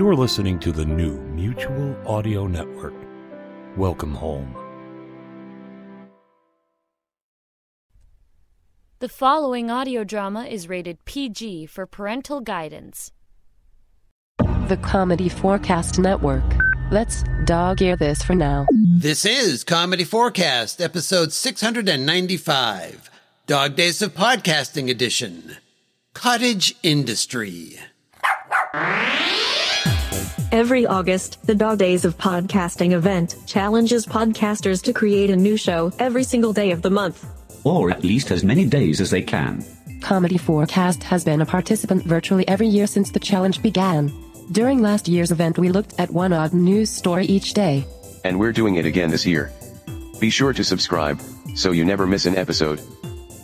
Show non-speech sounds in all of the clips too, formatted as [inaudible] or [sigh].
You're listening to the new Mutual Audio Network. Welcome home. The following audio drama is rated PG for parental guidance. The Comedy 4 Cast Network. Let's dog ear this for now. This is Comedy 4 Cast, episode 695, Dog Days of Podcasting Edition, Cottage Industry. Every August, the Dog Days of Podcasting event challenges podcasters to create a new show every single day of the month. or at least as many days as they can. Comedy 4 Cast has been a participant virtually every year since the challenge began. During last year's event, we looked at one odd news story each day. And we're doing it again this year. Be sure to subscribe, so you never miss an episode.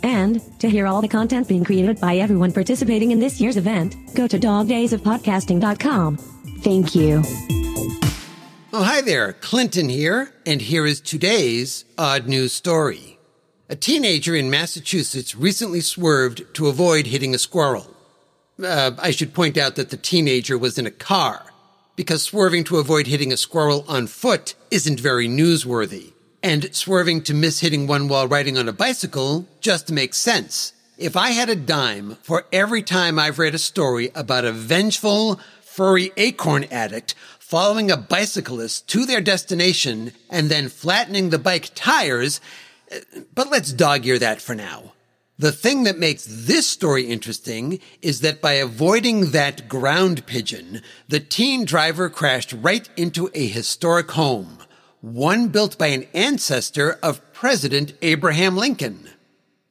And to hear all the content being created by everyone participating in this year's event, go to dogdaysofpodcasting.com. Thank you. Oh, hi there, Clinton here, and here is today's odd news story. A teenager in Massachusetts recently swerved to avoid hitting a squirrel. Uh, I should point out that the teenager was in a car, because swerving to avoid hitting a squirrel on foot isn't very newsworthy. And swerving to miss hitting one while riding on a bicycle just makes sense. If I had a dime for every time I've read a story about a vengeful, furry acorn addict following a bicyclist to their destination and then flattening the bike tires, but let's dog ear that for now. The thing that makes this story interesting is that by avoiding that ground pigeon, the teen driver crashed right into a historic home, one built by an ancestor of President Abraham Lincoln.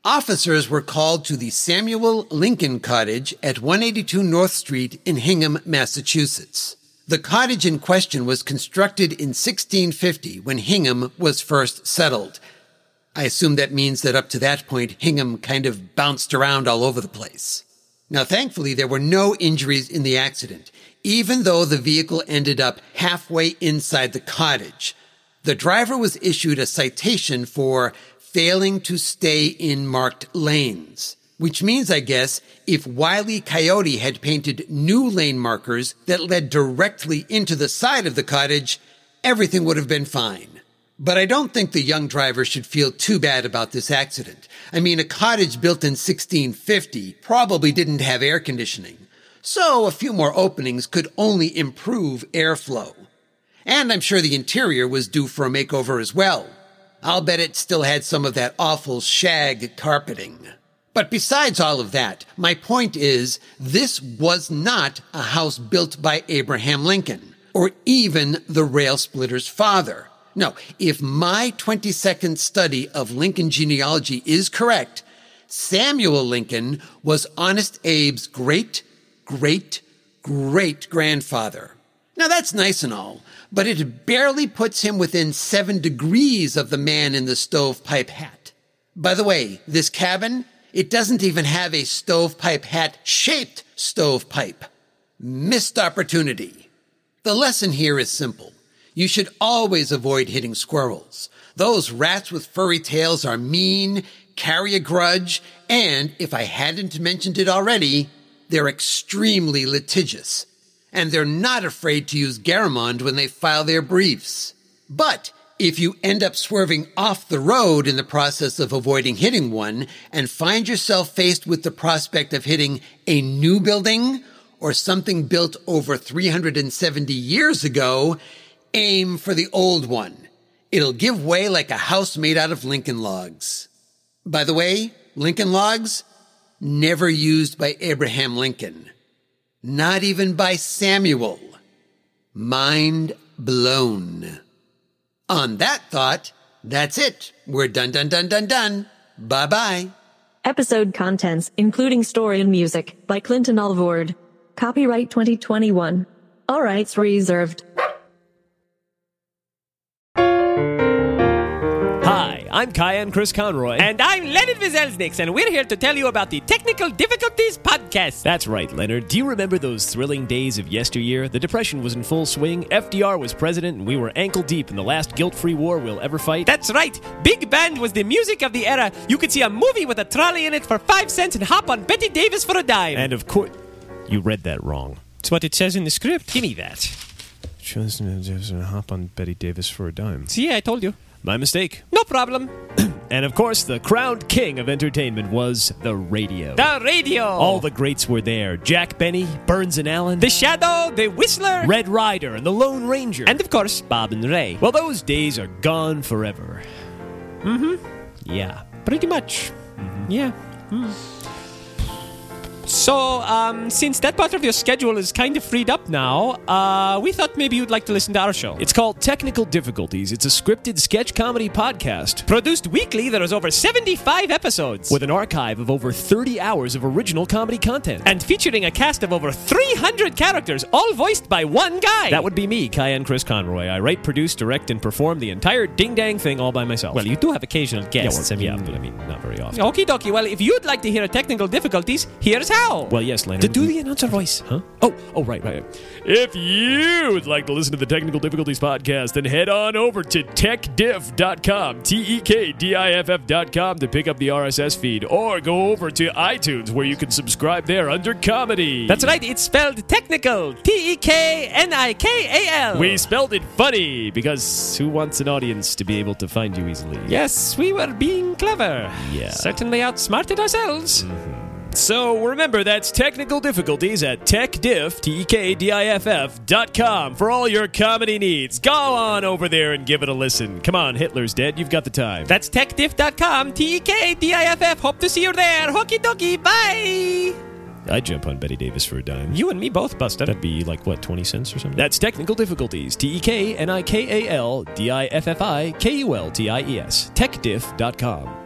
Officers were called to the Samuel Lincoln Cottage at 182 North Street in Hingham, Massachusetts. The cottage in question was constructed in 1650 when Hingham was first settled. I assume that means that up to that point, Hingham kind of bounced around all over the place. Now, thankfully, there were no injuries in the accident, even though the vehicle ended up halfway inside the cottage. The driver was issued a citation for failing to stay in marked lanes, which means, I guess, if Wiley Coyote had painted new lane markers that led directly into the side of the cottage, everything would have been fine. But I don't think the young driver should feel too bad about this accident. I mean, a cottage built in 1650 probably didn't have air conditioning. So a few more openings could only improve airflow. And I'm sure the interior was due for a makeover as well. I'll bet it still had some of that awful shag carpeting. But besides all of that, my point is this was not a house built by Abraham Lincoln or even the rail splitter's father. No, if my 20 second study of Lincoln genealogy is correct, Samuel Lincoln was Honest Abe's great, great, great grandfather. Now that's nice and all, but it barely puts him within seven degrees of the man in the stovepipe hat. By the way, this cabin, it doesn't even have a stovepipe hat shaped stovepipe. Missed opportunity. The lesson here is simple. You should always avoid hitting squirrels. Those rats with furry tails are mean, carry a grudge, and if I hadn't mentioned it already, they're extremely litigious. And they're not afraid to use Garamond when they file their briefs. But if you end up swerving off the road in the process of avoiding hitting one and find yourself faced with the prospect of hitting a new building or something built over 370 years ago, aim for the old one. It'll give way like a house made out of Lincoln logs. By the way, Lincoln logs, never used by Abraham Lincoln. Not even by Samuel. Mind blown. On that thought, that's it. We're done, done, done, done, done. Bye bye. Episode contents, including story and music, by Clinton Alvord. Copyright 2021. All rights reserved. I'm Cayenne Chris Conroy. And I'm Leonard Vizelsnix, and we're here to tell you about the Technical Difficulties Podcast. That's right, Leonard. Do you remember those thrilling days of yesteryear? The Depression was in full swing, FDR was president, and we were ankle deep in the last guilt free war we'll ever fight. That's right. Big band was the music of the era. You could see a movie with a trolley in it for five cents and hop on Bette Davis for a dime. And of course, you read that wrong. It's what it says in the script. Give me that. Hop on Bette Davis for a dime. See, I told you. My mistake. Problem. [clears throat] And of course, the crowned king of entertainment was the radio. The radio. All the greats were there Jack Benny, Burns and Allen, The Shadow, the Whistler, Red Ryder, and the Lone Ranger. and of course, Bob and Ray. well, those days are gone forever. Mm-hmm. Yeah. Pretty much. Yeah. Mm. So, um, since that part of your schedule is kind of freed up now, uh, we thought maybe you'd like to listen to our show. It's called Technical Difficulties. It's a scripted sketch comedy podcast produced weekly. There is over 75 episodes. with an archive of over 30 hours of original comedy content. and featuring a cast of over 300 characters, all voiced by one guy. that would be me, Cayenne Chris Conroy. I write, produce, direct, and perform the entire ding dang thing all by myself. Well, you do have occasional yeah, guests. well, I mean, yeah, but I mean, not very often. Okie dokie. Well, if you'd like to hear technical difficulties, here's how. Well, yes, Leonard. to do mm-hmm. the announcer voice. Huh? Oh, oh, right, right. right. If you would like to listen to the Technical Difficulties podcast, then head on over to techdiff.com, T E K D I F F.com to pick up the RSS feed, or go over to iTunes where you can subscribe there under comedy. That's right. It's spelled technical. T E K N I K A L. We spelled it funny because who wants an audience to be able to find you easily? Yes, we were being clever. Yeah. Certainly outsmarted ourselves. Mm-hmm. So remember, that's technical difficulties at techdiff, T-E-K-D-I-F-F dot com for all your comedy needs. Go on over there and give it a listen. Come on, Hitler's dead. You've got the time. That's techdiff.com. T E K D I F F. Hope to see you there. Hooky dokie. Bye. I'd jump on Bette Davis for a dime. You and me both, Buster. That'd be like, what, 20 cents or something? That's technical difficulties. T E K N I K A L D I F F I K U L T I E S. Techdiff.com.